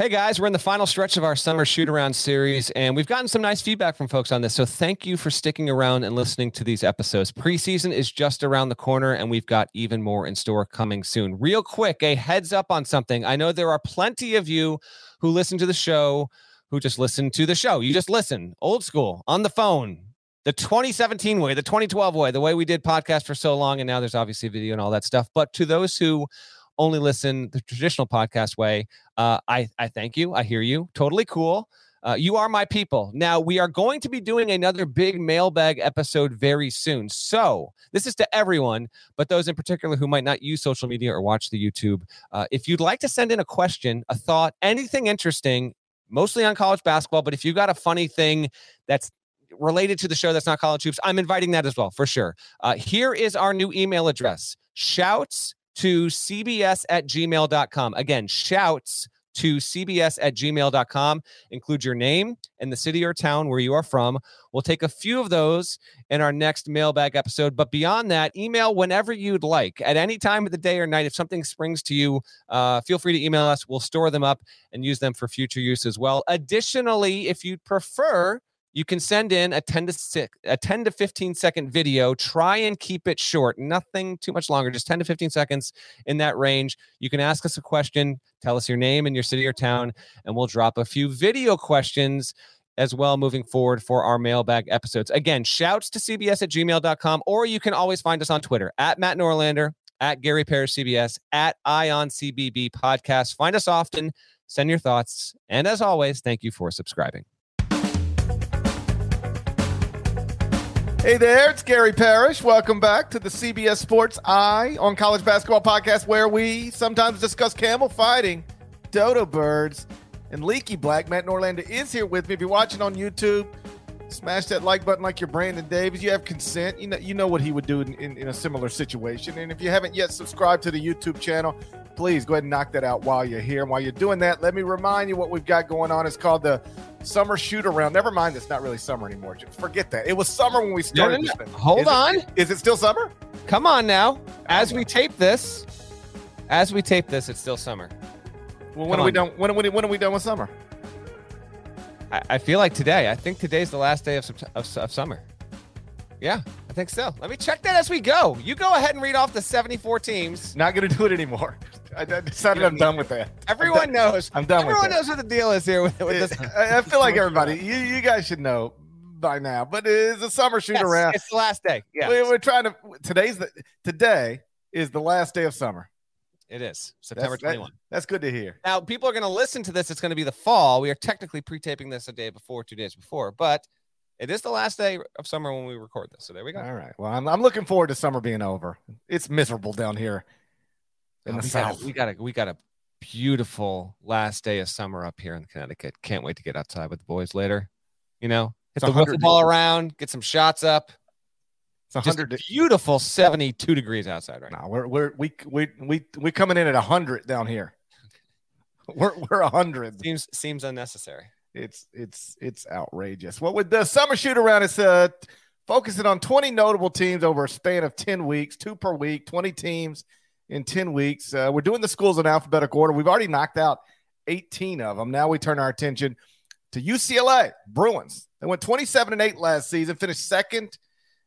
Hey guys, we're in the final stretch of our summer shoot around series, and we've gotten some nice feedback from folks on this. So thank you for sticking around and listening to these episodes. Preseason is just around the corner, and we've got even more in store coming soon. Real quick, a heads up on something. I know there are plenty of you who listen to the show who just listen to the show. You just listen, old school, on the phone, the 2017 way, the 2012 way, the way we did podcast for so long, and now there's obviously video and all that stuff. But to those who only listen the traditional podcast way, uh, I I thank you. I hear you. Totally cool. Uh, you are my people. Now, we are going to be doing another big mailbag episode very soon. So, this is to everyone, but those in particular who might not use social media or watch the YouTube. Uh, if you'd like to send in a question, a thought, anything interesting, mostly on college basketball, but if you've got a funny thing that's related to the show that's not college hoops, I'm inviting that as well, for sure. Uh, here is our new email address shouts to cbs at gmail.com. Again, shouts to cbs at gmail.com. Include your name and the city or town where you are from. We'll take a few of those in our next mailbag episode. But beyond that, email whenever you'd like at any time of the day or night. If something springs to you, uh, feel free to email us. We'll store them up and use them for future use as well. Additionally, if you'd prefer, you can send in a 10 to 6 a 10 to 15 second video try and keep it short nothing too much longer just 10 to 15 seconds in that range. You can ask us a question tell us your name and your city or town and we'll drop a few video questions as well moving forward for our mailbag episodes. Again shouts to cbs at gmail.com or you can always find us on twitter at matt norlander at gary parrish cbs at eye on cbb podcast. Find us often send your thoughts and as always thank you for subscribing Hey there, it's Gary Parrish. Welcome back to the CBS Sports Eye on College Basketball Podcast, where we sometimes discuss camel fighting, dodo birds, and leaky black. Matt Norlander is here with me. If you're watching on YouTube, smash that like button like you're Brandon Davis. You have consent. You know, you know what he would do in, in, in a similar situation. And if you haven't yet subscribed to the YouTube channel, please go ahead and knock that out while you're here. And while you're doing that, let me remind you what we've got going on. It's called the summer shoot around. Never mind, it's not really summer anymore. Just forget that. It was summer when we started. No, no, no. Hold is on. It, is it still summer? Come on now. As we tape this, as we tape this, it's still summer. Well, when Come are we done? When, when, when are we done with summer? I, I, feel like today. I think today's the last day of, of, of summer. Yeah, I think so. Let me check that as we go. You go ahead and read off the 74 teams. Not going to do it anymore. I decided I'm done with that. Everyone I'm knows. I'm done Everyone knows what the deal is here with, with this. I feel like everybody, you, you guys should know by now, but it's a summer shoot yes, around. It's the last day. Yeah. We, are trying to, today's the, today is the last day of summer. It is September that's, 21. That, that's good to hear. Now, people are going to listen to this. It's going to be the fall. We are technically pre taping this a day before, two days before, but it is the last day of summer when we record this. So there we go. All right. Well, I'm, I'm looking forward to summer being over. It's miserable down here in oh, the we south. Got a, we got a we got a beautiful last day of summer up here in Connecticut. Can't wait to get outside with the boys later. You know, hit it's the ball around, get some shots up. It's a hundred beautiful 72 degrees outside right now. we're we're we we we we coming in at hundred down here. We're we're a hundred. Seems seems unnecessary. It's it's it's outrageous. What with the summer shoot around is uh focusing on 20 notable teams over a span of 10 weeks, two per week, 20 teams in 10 weeks. Uh, we're doing the schools in alphabetical order. We've already knocked out 18 of them. Now we turn our attention to UCLA Bruins. They went 27 and 8 last season, finished second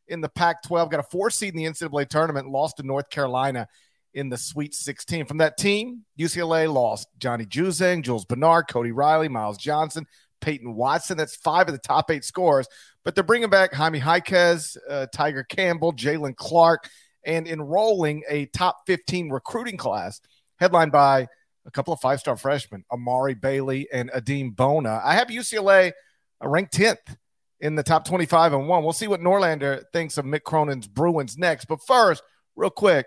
in the Pac 12, got a four seed in the NCAA tournament, lost to North Carolina in the Sweet 16. From that team, UCLA lost Johnny Juzang, Jules Bernard, Cody Riley, Myles Johnson, Peyton Watson. That's five of the top eight scores. But they're bringing back Jaime Jaquez, uh, Tiger Campbell, Jaylen Clark, and enrolling a top 15 recruiting class headlined by a couple of five star freshmen, Amari Bailey and Adem Bona. I have UCLA ranked 10th in the top 25 and one. We'll see what Norlander thinks of Mick Cronin's Bruins next. But first, real quick,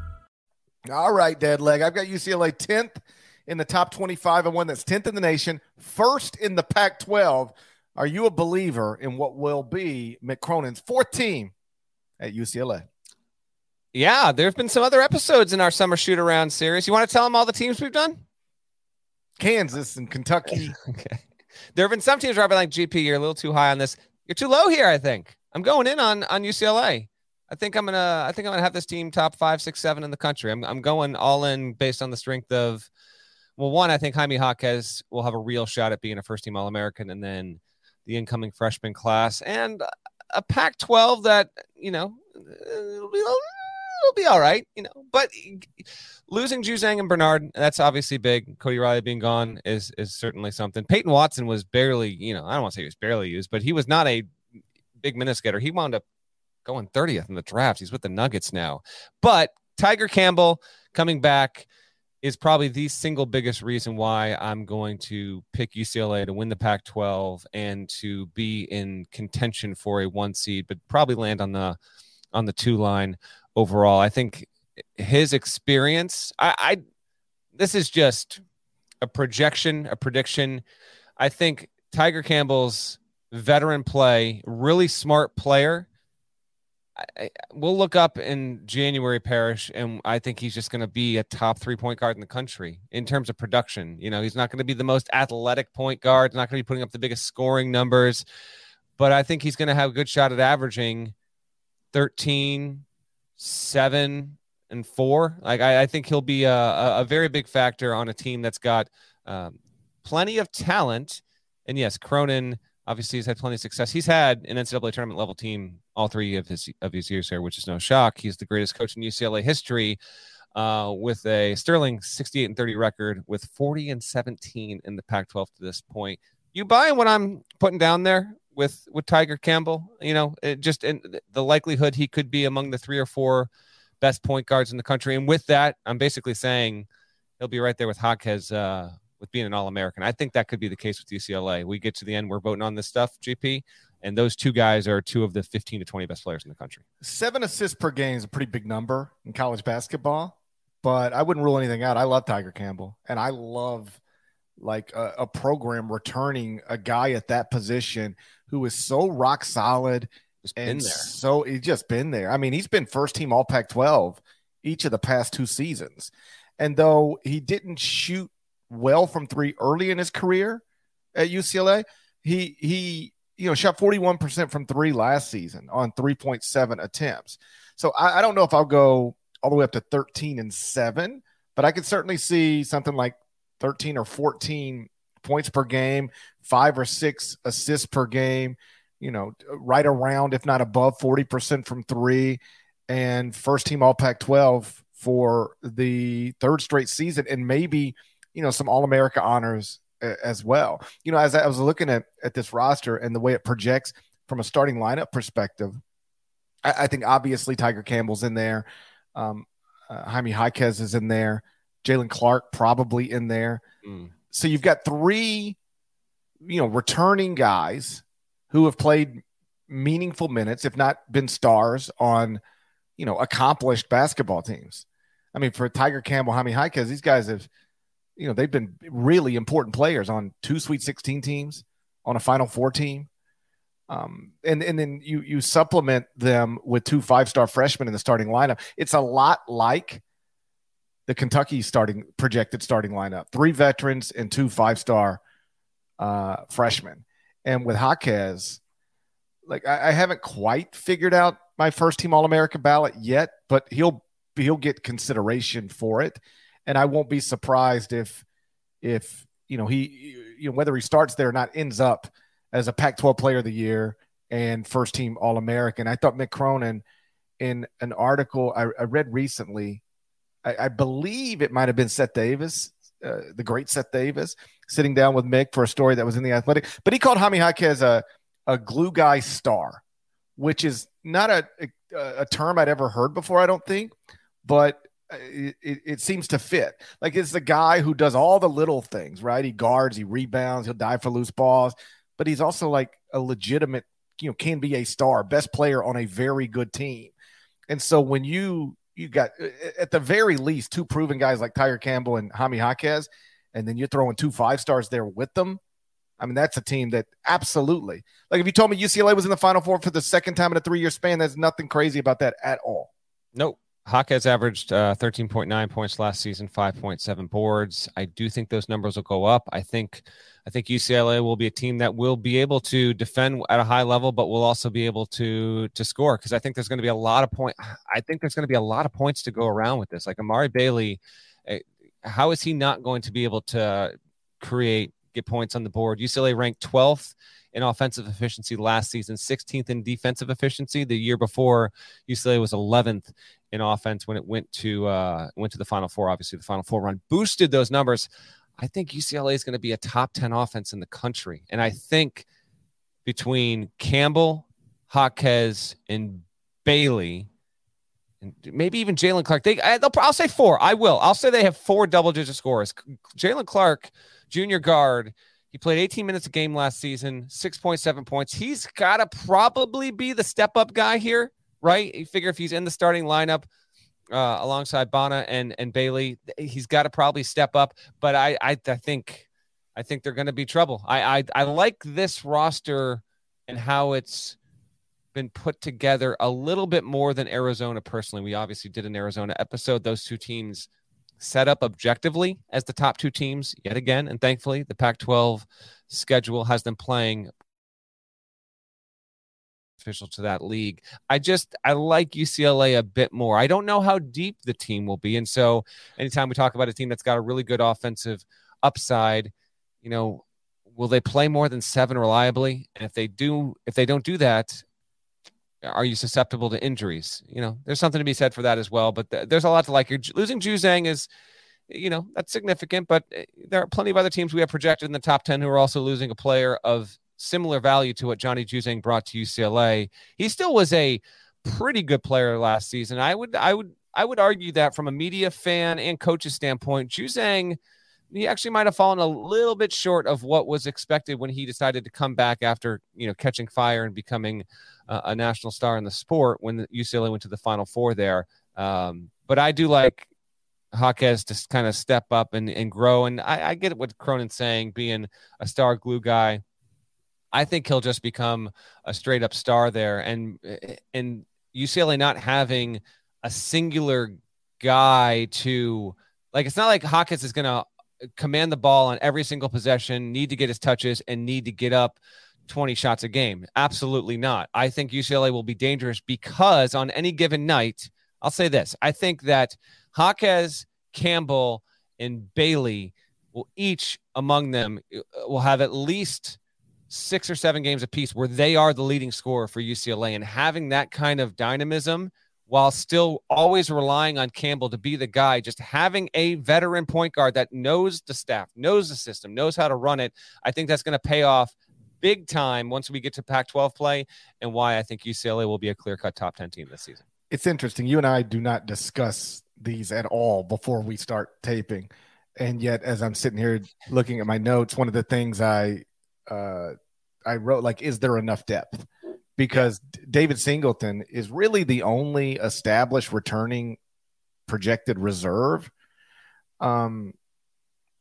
All right, dead leg. I've got UCLA 10th in the top 25 and one that's 10th in the nation, first in the Pac 12. Are you a believer in what will be Mick Cronin's fourth team at UCLA? Yeah, there have been some other episodes in our summer shoot around series. You want to tell them all the teams we've done? Kansas and Kentucky. okay. There have been some teams where I've been like, GP, you're a little too high on this. You're too low here, I think. I'm going in on on UCLA. I think I'm gonna I think I'm gonna have this team top five, six, seven in the country. I'm I'm going all in based on the strength of well, one, I think Jaime Jaquez will have a real shot at being a first team All American, and then the incoming freshman class and a Pac 12 that, you know, it'll be, it'll be all right, you know. But losing Juzang and Bernard, that's obviously big. Cody Riley being gone is is certainly something. Peyton Watson was barely, you know, I don't want to say he was barely used, but he was not a big minutes getter. He wound up going 30th in the draft. He's with the Nuggets now. But Tiger Campbell coming back is probably the single biggest reason why I'm going to pick UCLA to win the Pac 12 and to be in contention for a one seed, but probably land on the on the two line overall. I think his experience, I, I this is just a projection, a prediction. I think Tiger Campbell's veteran play, really smart player, I, we'll look up in January Parrish, and I think he's just going to be a top three point guard in the country in terms of production. You know, he's not going to be the most athletic point guard, not going to be putting up the biggest scoring numbers, but I think he's going to have a good shot at averaging 13, 7, and 4. Like, I, I think he'll be a, a, very big factor on a team that's got um, plenty of talent. And yes, Cronin obviously he's had plenty of success. He's had an NCAA tournament level team all three of his of his years here, which is no shock. He's the greatest coach in UCLA history, uh, with a sterling 68 and 30 record, with 40 and 17 in the Pac-12 to this point. You buying what I'm putting down there with with Tiger Campbell? You know, just in the likelihood he could be among the three or four best point guards in the country, and with that, I'm basically saying he'll be right there with Jaquez uh, with being an All American. I think that could be the case with UCLA. We get to the end, we're voting on this stuff, GP, and those two guys are two of the 15 to 20 best players in the country. Seven assists per game is a pretty big number in college basketball, but I wouldn't rule anything out. I love Tiger Campbell, and I love like a, a program returning a guy at that position who is so rock solid and so he's just been there. I mean, he's been first team All Pac 12 each of the past two seasons. And though he didn't shoot well from three early in his career at UCLA. He he you know shot 41% from three last season on 3.7 attempts. So I, I don't know if I'll go all the way up to 13 and seven, but I could certainly see something like 13 or 14 points per game, five or six assists per game, you know, right around, if not above 40% from three, and first team All Pac 12 for the third straight season, and maybe you know, some All America honors as well. You know, as I was looking at at this roster and the way it projects from a starting lineup perspective, I, I think obviously Tiger Campbell's in there, um, uh, Jaime Jaquez is in there, Jaylen Clark probably in there. Mm. So you've got three, you know, returning guys who have played meaningful minutes, if not been stars on, you know, accomplished basketball teams. I mean, for Tiger Campbell, Jaime Jaquez, these guys have, you know, they've been really important players on two Sweet 16 teams, on a Final Four team. Um, and and then you you supplement them with two five star freshmen in the starting lineup. It's a lot like the Kentucky starting projected starting lineup: three veterans and two five star uh, freshmen. And with Jaquez, like I, I haven't quite figured out my first team All American ballot yet, but he'll he'll get consideration for it, and I won't be surprised if if you know he you know whether he starts there or not ends up as a Pac-12 Player of the Year and first team All American. I thought Mick Cronin in an article I, I read recently, I, I, believe it might have been Seth Davis, uh, the great Seth Davis, sitting down with Mick for a story that was in the Athletic, but he called Jaime Jaquez a a glue guy star, which is not a, a, a term I'd ever heard before. I don't think, but Uh, it, it, seems to fit. Like it's the guy who does all the little things, right? He guards, he rebounds, he'll dive for loose balls, but he's also like a legitimate, you know, can be a star, best player on a very good team. And so when you you got at the very least two proven guys like Tiger Campbell and Jaime Jaquez, and then you're throwing two five stars there with them. I mean, that's a team that absolutely like if you told me UCLA was in the final four for the second time in a three year span, there's nothing crazy about that at all. Nope. Jaquez averaged uh, 13.9 points last season, 5.7 boards. I do think those numbers will go up. I think I think UCLA will be a team that will be able to defend at a high level, but will also be able to to score because I think there's going to be a lot of point. I think there's going to be a lot of points to go around with this. Like Amari Bailey, eh, how is he not going to be able to create get points on the board? UCLA ranked 12th in offensive efficiency last season, 16th in defensive efficiency. The year before, UCLA was 11th in offense when it went to uh, went to the Final Four. Obviously, the Final Four run boosted those numbers. I think UCLA is going to be a top 10 offense in the country, and I think between Campbell, Jaquez, and Bailey, and maybe even Jaylen Clark, they I, will say four. I will. I'll say they have four double-digit scores. Jaylen Clark, junior guard. He played 18 minutes a game last season, 6.7 points. He's got to probably be the step up guy here right? You figure if he's in the starting lineup uh, alongside Bona and and Bailey, he's got to probably step up. But I I, I think I think they're going to be trouble. I, I I like this roster and how it's been put together a little bit more than Arizona personally. We obviously did an Arizona episode. Those two teams set up objectively as the top two teams yet again. And thankfully, the Pac 12 schedule has them playing official to that league. I just I like UCLA a bit more. I don't know how deep the team will be, and so anytime we talk about a team that's got a really good offensive upside, you know, will they play more than seven reliably? And if they do, if they don't do that, are you susceptible to injuries? You know, there's something to be said for that as well. But th- there's a lot to like. You're losing Juzang is, you know, that's significant. But eh, there are plenty of other teams we have projected in the top ten who are also losing a player of similar value to what Johnny Juzang brought to UCLA. He still was a pretty good player last season. I would I would I would argue that from a media fan and coach's standpoint, Juzang he actually might have fallen a little bit short of what was expected when he decided to come back after you know catching fire and becoming uh, a national star in the sport when UCLA went to the Final Four there. Um, but I do like Jaquez to kind of step up and, and grow. And I, I get what Cronin's saying, being a star glue guy. I think he'll just become a straight up star there. And and UCLA not having a singular guy to like it's not like Hawkins is gonna command the ball on every single possession, need to get his touches, and need to get up 20 shots a game. Absolutely not. I think UCLA will be dangerous because on any given night, I'll say this. I think that Jaquez, Campbell, and Bailey will each among them uh, will have at least six or seven games apiece where they are the leading scorer for UCLA. And having that kind of dynamism while still always relying on Campbell to be the guy, just having a veteran point guard that knows the staff, knows the system, knows how to run it. I think that's going to pay off big time once we get to Pac 12 play, and why I think UCLA will be a clear cut top 10 team this season. It's interesting. You and I do not discuss these at all before we start taping. And yet, as I'm sitting here looking at my notes, one of the things I uh, I wrote like, is there enough depth? Because David Singleton is really the only established returning projected reserve. Um,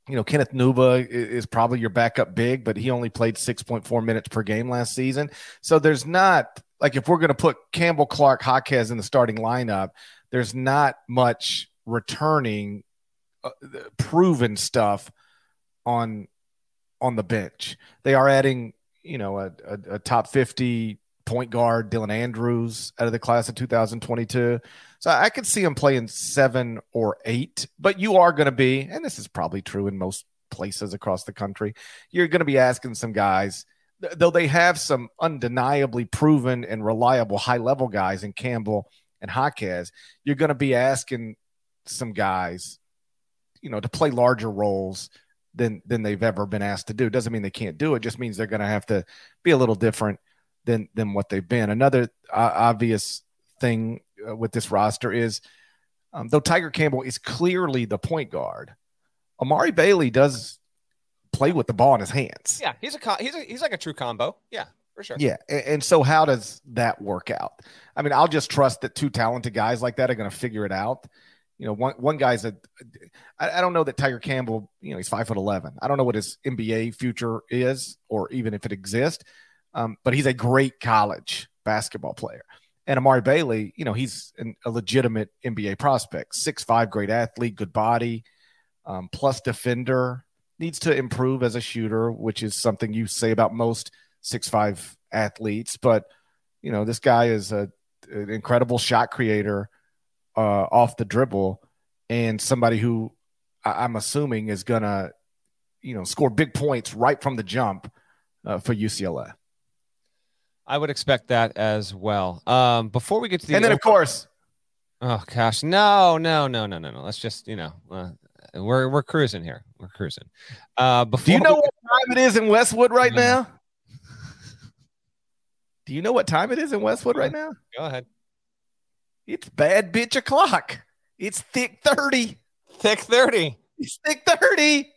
you know, Kenneth Nwuba is probably your backup big, but he only played 6.4 minutes per game last season. So there's not like if we're going to put Campbell, Clark, Jaquez in the starting lineup, there's not much returning uh, proven stuff on on the bench. They are adding, you know, a, a, a top 50 point guard, Dylan Andrews, out of the class of 2022. So I could see him playing seven or eight, but you are going to be, and this is probably true in most places across the country, you're going to be asking some guys, though they have some undeniably proven and reliable high level guys in Campbell and Jaquez, you're going to be asking some guys, you know, to play larger roles than than they've ever been asked to do. Doesn't mean they can't do it. Just means they're going to have to be a little different than than what they've been. Another uh, obvious thing uh, with this roster is um, though Tiger Campbell is clearly the point guard, Amari Bailey does play with the ball in his hands. Yeah, he's a he's a, he's like a true combo. Yeah, for sure. Yeah, and, and so how does that work out? I mean, I'll just trust that two talented guys like that are going to figure it out. You know, one one guy's a. I, I don't know that Tiger Campbell. You know, he's five foot eleven. I don't know what his NBA future is, or even if it exists. Um, but he's a great college basketball player. And Amari Bailey, you know, he's an, a legitimate NBA prospect, six five, great athlete, good body, um, plus defender. Needs to improve as a shooter, which is something you say about most six five athletes. But you know, this guy is a, an incredible shot creator uh, off the dribble, and somebody who I- am assuming is gonna, you know, score big points right from the jump uh, for UCLA. I would expect that as well. Um, before we get to the and then of course, oh gosh, no, no, no, no, no, no. Let's just you know, uh, we're we're cruising here. We're cruising. Uh, before do you know what time it is in Westwood right now? Do you know what time it is in Westwood right now? Go ahead. It's bad bitch o'clock. It's thick thirty. Thick thirty. It's thick thirty.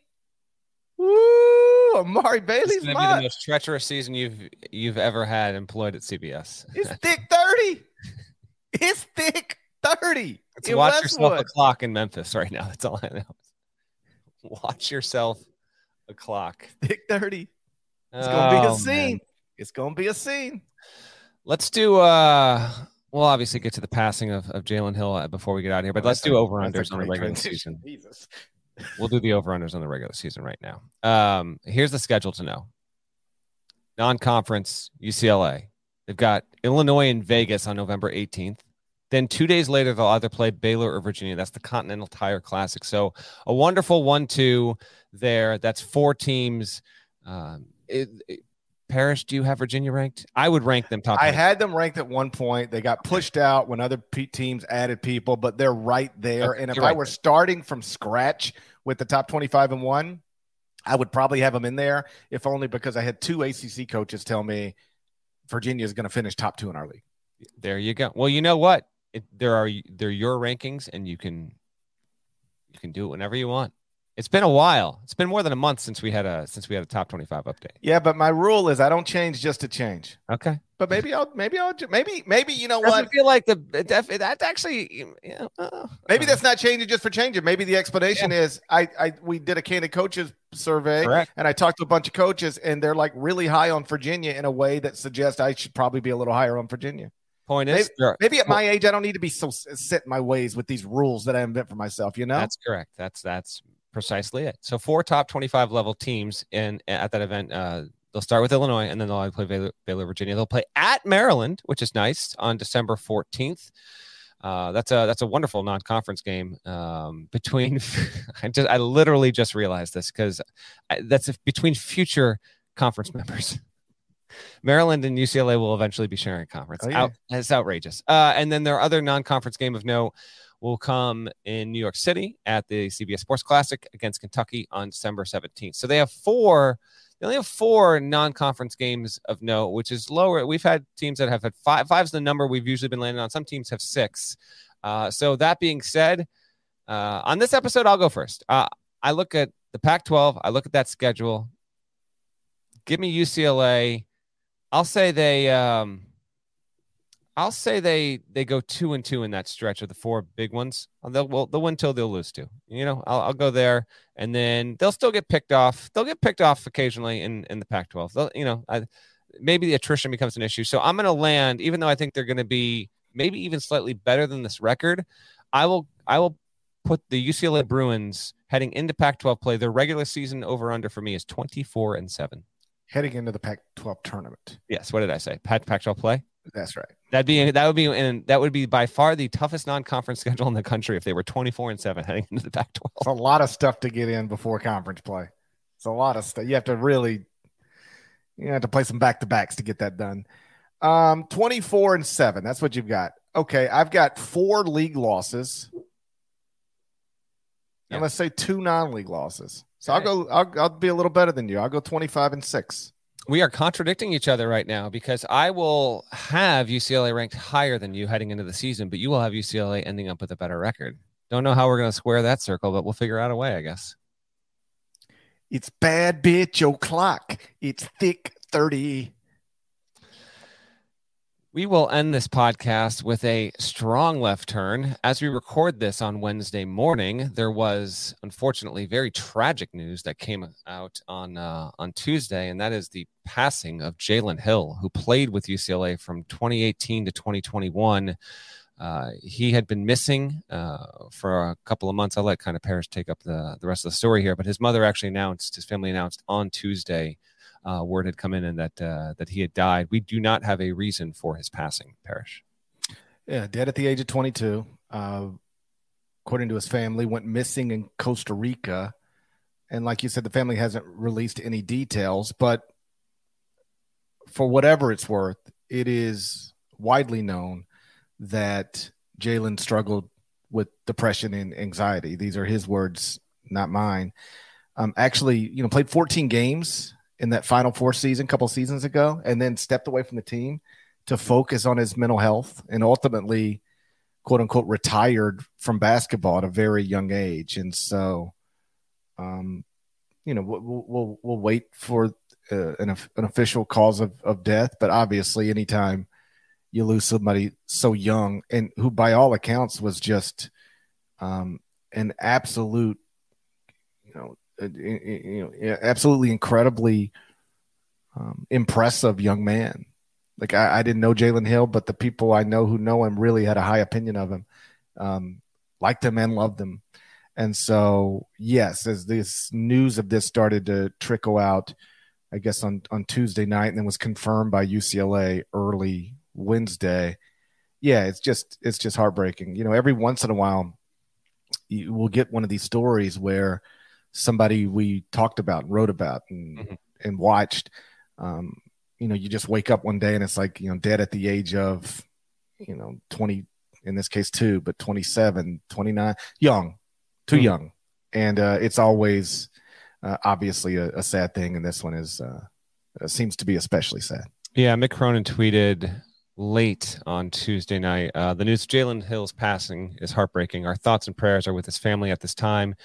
Woo! Amari Bailey's going to be the most treacherous season you've you've ever had employed at CBS. It's thick thirty. It's thick thirty. Let's watch Westwood. yourself a clock in Memphis right now. That's all I know. Watch yourself a clock. Thick thirty. It's gonna be a oh, scene. Man. It's gonna be a scene. Let's do. uh We'll obviously get to the passing of, of Jalen Hill uh, before we get out of here, but oh, let's do over unders on the regular season. Jesus we'll do the over unders on the regular season right now. Um, here's the schedule to know non conference UCLA. They've got Illinois and Vegas on November 18th. Then two days later, they'll either play Baylor or Virginia. That's the Continental Tire Classic. So a wonderful one-two there. That's four teams. Um, it, it, Parrish, do you have Virginia ranked? I would rank them top. I had them ranked at one point. They got pushed out when other P- teams added people, but they're right there. Okay, and if I were there. starting from scratch with the top 25 and one, I would probably have them in there, if only because I had two ACC coaches tell me Virginia is going to finish top two in our league. There you go. Well, you know what? It, there are they're your rankings, and you can you can do it whenever you want. It's been a while. It's been more than a month since we had a since we had a top twenty five update. Yeah, but my rule is I don't change just to change. Okay, but maybe I'll maybe I'll maybe maybe you know Doesn't what? feel like the that's actually you know, uh, maybe that's not changing just for changing. Maybe the explanation yeah. is I I we did a candid coaches survey Correct. and I talked to a bunch of coaches and they're like really high on Virginia in a way that suggests I should probably be a little higher on Virginia. Point is, maybe, maybe at my age I don't need to be so set in my ways with these rules that I invent for myself. You know, that's correct. That's that's precisely it. So four top 25 level teams in at that event. Uh, they'll start with Illinois and then they'll play Baylor, Baylor, Virginia. They'll play at Maryland, which is nice, on December 14th. Uh, that's a that's a wonderful non-conference game um, between. I just I literally just realized this because that's between future conference members. Maryland and UCLA will eventually be sharing a conference. Oh, yeah. Out, it's outrageous. Uh, and then there are other non-conference game of note will come in New York City at the CBS Sports Classic against Kentucky on December 17th. So they have four. They only have four non-conference games of note, which is lower. We've had teams that have had five. Five's the number we've usually been landing on. Some teams have six. Uh, so that being said, uh, on this episode, I'll go first. Uh, I look at the Pac-12. I look at that schedule. Give me UCLA. I'll say they. Um, I'll say they they go two and two in that stretch of the four big ones. Uh, they'll well, they'll win till they'll lose two. You know, I'll, I'll go there, and then they'll still get picked off. They'll get picked off occasionally in in the Pac-12. They'll, you know, I, maybe the attrition becomes an issue. So I'm going to land, even though I think they're going to be maybe even slightly better than this record. I will I will put the UCLA Bruins heading into Pac-12 play. Their regular season over under for me is 24 and seven. Heading into the Pac-12 tournament. Yes. What did I say? Pac Pac-12 play. That's right. That'd be that would be and that would be by far the toughest non-conference schedule in the country if they were 24 and 7 heading into the Pac-12. It's a lot of stuff to get in before conference play. It's a lot of stuff. You have to really you have to play some back-to-backs to get that done. Um 24 and 7. That's what you've got. Okay, I've got four league losses. Yeah. And let's say two non-league losses. So I'll go I'll, I'll be a little better than you. I'll go 25 and 6. We are contradicting each other right now because I will have UCLA ranked higher than you heading into the season, but you will have UCLA ending up with a better record. Don't know how we're going to square that circle, but we'll figure out a way, I guess. It's bad bitch o'clock. It's thick 30. We will end this podcast with a strong left turn. As we record this on Wednesday morning, there was unfortunately very tragic news that came out on uh, on Tuesday, and that is the passing of Jalen Hill, who played with UCLA from 2018 to 2021. Uh, he had been missing uh, for a couple of months. I'll let kind of Parrish take up the, the rest of the story here, but his mother actually announced, his family announced on Tuesday uh, word had come in and that uh, that he had died. We do not have a reason for his passing. Parrish. Yeah, dead at the age of 22. Uh, according to his family, went missing in Costa Rica. And like you said, the family hasn't released any details, but for whatever it's worth, it is widely known that Jalen struggled with depression and anxiety. These are his words, not mine. Um, actually, you know, played 14 games in that Final Four season a couple seasons ago, and then stepped away from the team to focus on his mental health, and ultimately, quote unquote, retired from basketball at a very young age. And so, um, you know, we'll we'll, we'll wait for uh, an an official cause of, of death, but obviously, anytime you lose somebody so young and who, by all accounts, was just um, an absolute, you know, you know, absolutely incredibly um, impressive young man. Like I, I didn't know Jalen Hill, but the people I know who know him really had a high opinion of him, um, liked him and loved him. And so, yes, as this news of this started to trickle out, I guess on on Tuesday night, and then was confirmed by UCLA early Wednesday. Yeah, it's just it's just heartbreaking. You know, every once in a while, you will get one of these stories where somebody we talked about, and wrote about, and Mhm. and watched. Um, you know, you just wake up one day and it's like you know dead at the age of you know 20 in this case two but 27 29 young too Mhm. young and uh, it's always uh, obviously a, a sad thing and this one is uh, uh, seems to be especially sad Yeah, Mick Cronin tweeted late on Tuesday night. Uh, the news Jalen Hill's passing is heartbreaking. Our thoughts and prayers are with his family at this time.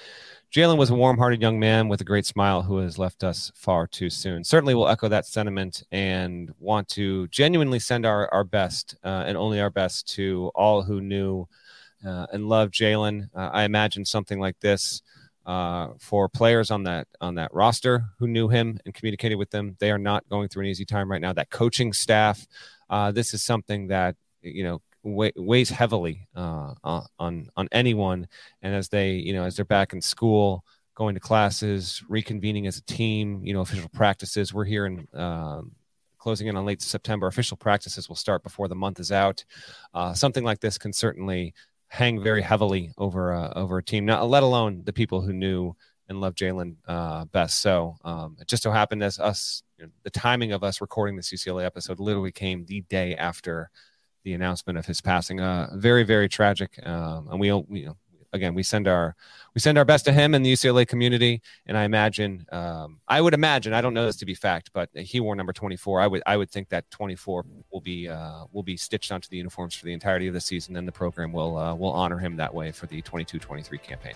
Jalen was a warm hearted young man with a great smile who has left us far too soon. Certainly, we'll echo that sentiment and want to genuinely send our, our best uh, and only our best to all who knew uh, and loved Jalen. Uh, I imagine something like this uh, for players on that on that roster who knew him and communicated with them. They are not going through an easy time right now. That coaching staff, uh, this is something that you know weigh, weighs heavily uh, on on anyone. And as they you know as they're back in school, going to classes, reconvening as a team, you know official practices. We're here in. Um, Closing in on late September, official practices will start before the month is out. Uh, something like this can certainly hang very heavily over uh, over a team. Not let alone the people who knew and love Jalen uh, best. So um, it just so happened as us, you know, the timing of us recording this UCLA episode literally came the day after the announcement of his passing. Uh, very, very tragic. Um, and we, you know, again, we send our we send our best to him and the UCLA community. And I imagine, um, I would imagine, I don't know this to be fact, but he wore number 24. I would I would think that 24 will be uh, will be stitched onto the uniforms for the entirety of the season, and the program will uh, will honor him that way for the 22-23 campaign.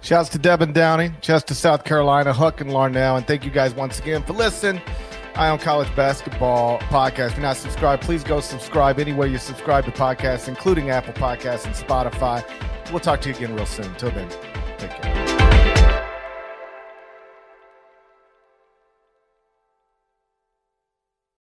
Shouts to Devin Downey, Chester, South Carolina, Huck and Larnell, and thank you guys once again for listening. Eye on College Basketball Podcast. If you're not subscribed, please go subscribe anywhere you subscribe to podcasts, including Apple Podcasts and Spotify. We'll talk to you again real soon. Until then, take care.